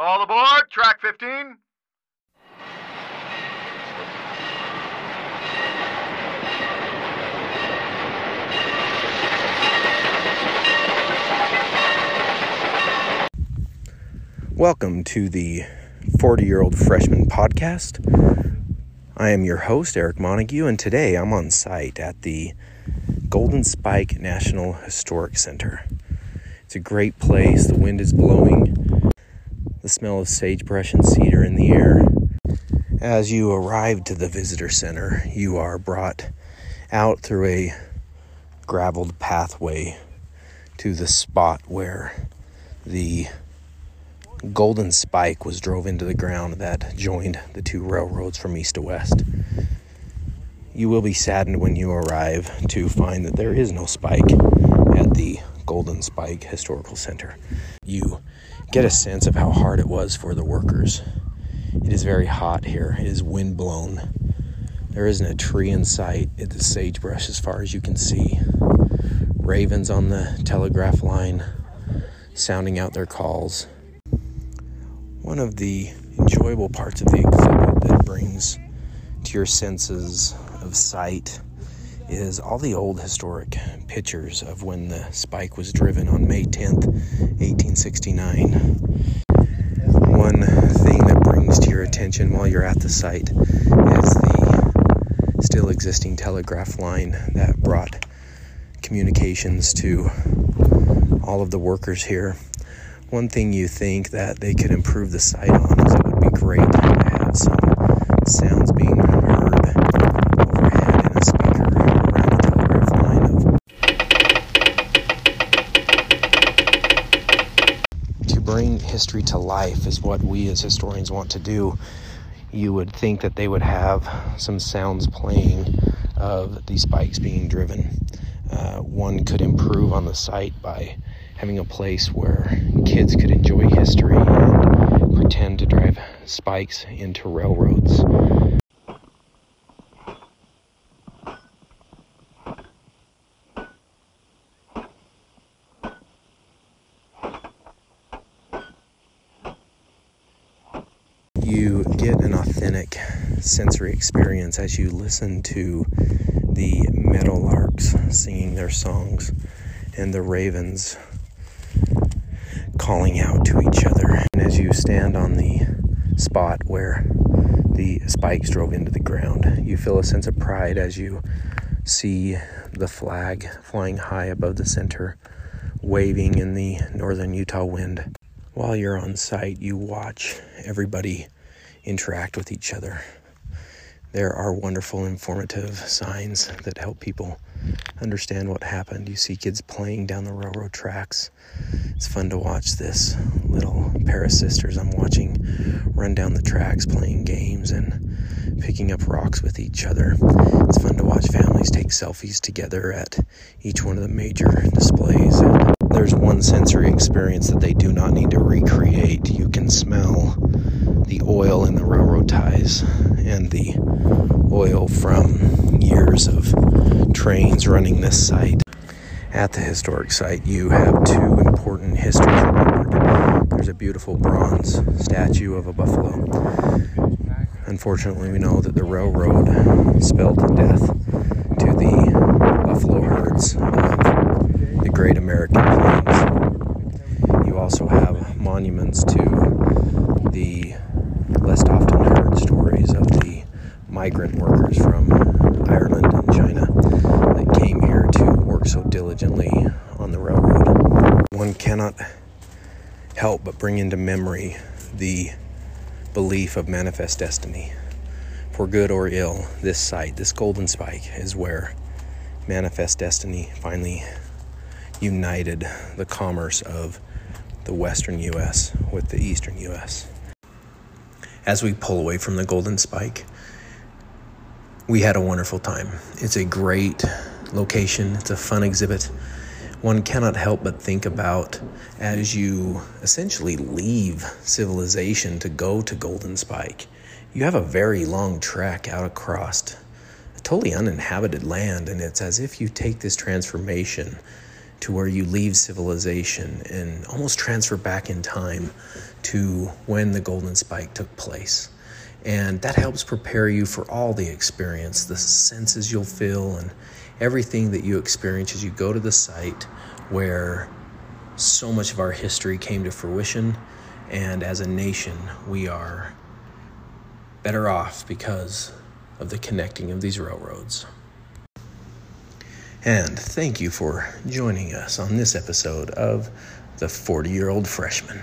All aboard, track 15. Welcome to the 40 year old freshman podcast. I am your host, Eric Montague, and today I'm on site at the Golden Spike National Historic Center. It's a great place, the wind is blowing, the smell of sagebrush and cedar in the air. As you arrive to the visitor center, you are brought out through a graveled pathway to the spot where the golden spike was drove into the ground that joined the two railroads from east to west. You will be saddened when you arrive to find that there is no spike at the Golden Spike Historical Center. You get a sense of how hard it was for the workers. It is very hot here, it is wind blown. There isn't a tree in sight, it is sagebrush as far as you can see. Ravens on the telegraph line sounding out their calls one of the enjoyable parts of the exhibit that brings to your senses of sight is all the old historic pictures of when the spike was driven on May 10th, 1869. One thing that brings to your attention while you're at the site is the still existing telegraph line that brought communications to all of the workers here one thing you think that they could improve the site on is it would be great to have some sounds being bring history to life is what we as historians want to do you would think that they would have some sounds playing of these bikes being driven uh, one could improve on the site by having a place where kids could enjoy history and pretend to drive spikes into railroads. You get an authentic sensory experience as you listen to the meadowlarks singing their songs and the ravens calling out to each other. And as you stand on the spot where the spikes drove into the ground, you feel a sense of pride as you see the flag flying high above the center, waving in the northern Utah wind. While you're on site, you watch everybody interact with each other. There are wonderful, informative signs that help people understand what happened. You see kids playing down the railroad tracks. It's fun to watch this little pair of sisters I'm watching run down the tracks playing games and picking up rocks with each other. It's fun to watch families take selfies together at each one of the major displays. There's one sensory experience that they do not need to recreate. You can smell the oil in the railroad ties and the oil from years of trains running this site. At the historic site, you have two important histories remembered. There's a beautiful bronze statue of a buffalo. Unfortunately, we know that the railroad spelled death to the buffalo herds of the Great American Plains. You also have monuments to the less often heard stories of the migrant workers from Ireland and China that came here to work so diligently on the railroad. One cannot help but bring into memory the belief of manifest destiny. For good or ill, this site, this golden spike, is where manifest destiny finally united the commerce of the western U.S. with the eastern U.S. As we pull away from the golden spike, we had a wonderful time. It's a great location, it's a fun exhibit. One cannot help but think about as you essentially leave civilization to go to Golden Spike, you have a very long trek out across a totally uninhabited land, and it's as if you take this transformation to where you leave civilization and almost transfer back in time to when the Golden Spike took place. And that helps prepare you for all the experience, the senses you'll feel, and everything that you experience as you go to the site where so much of our history came to fruition. And as a nation, we are better off because of the connecting of these railroads. And thank you for joining us on this episode of The 40 Year Old Freshman.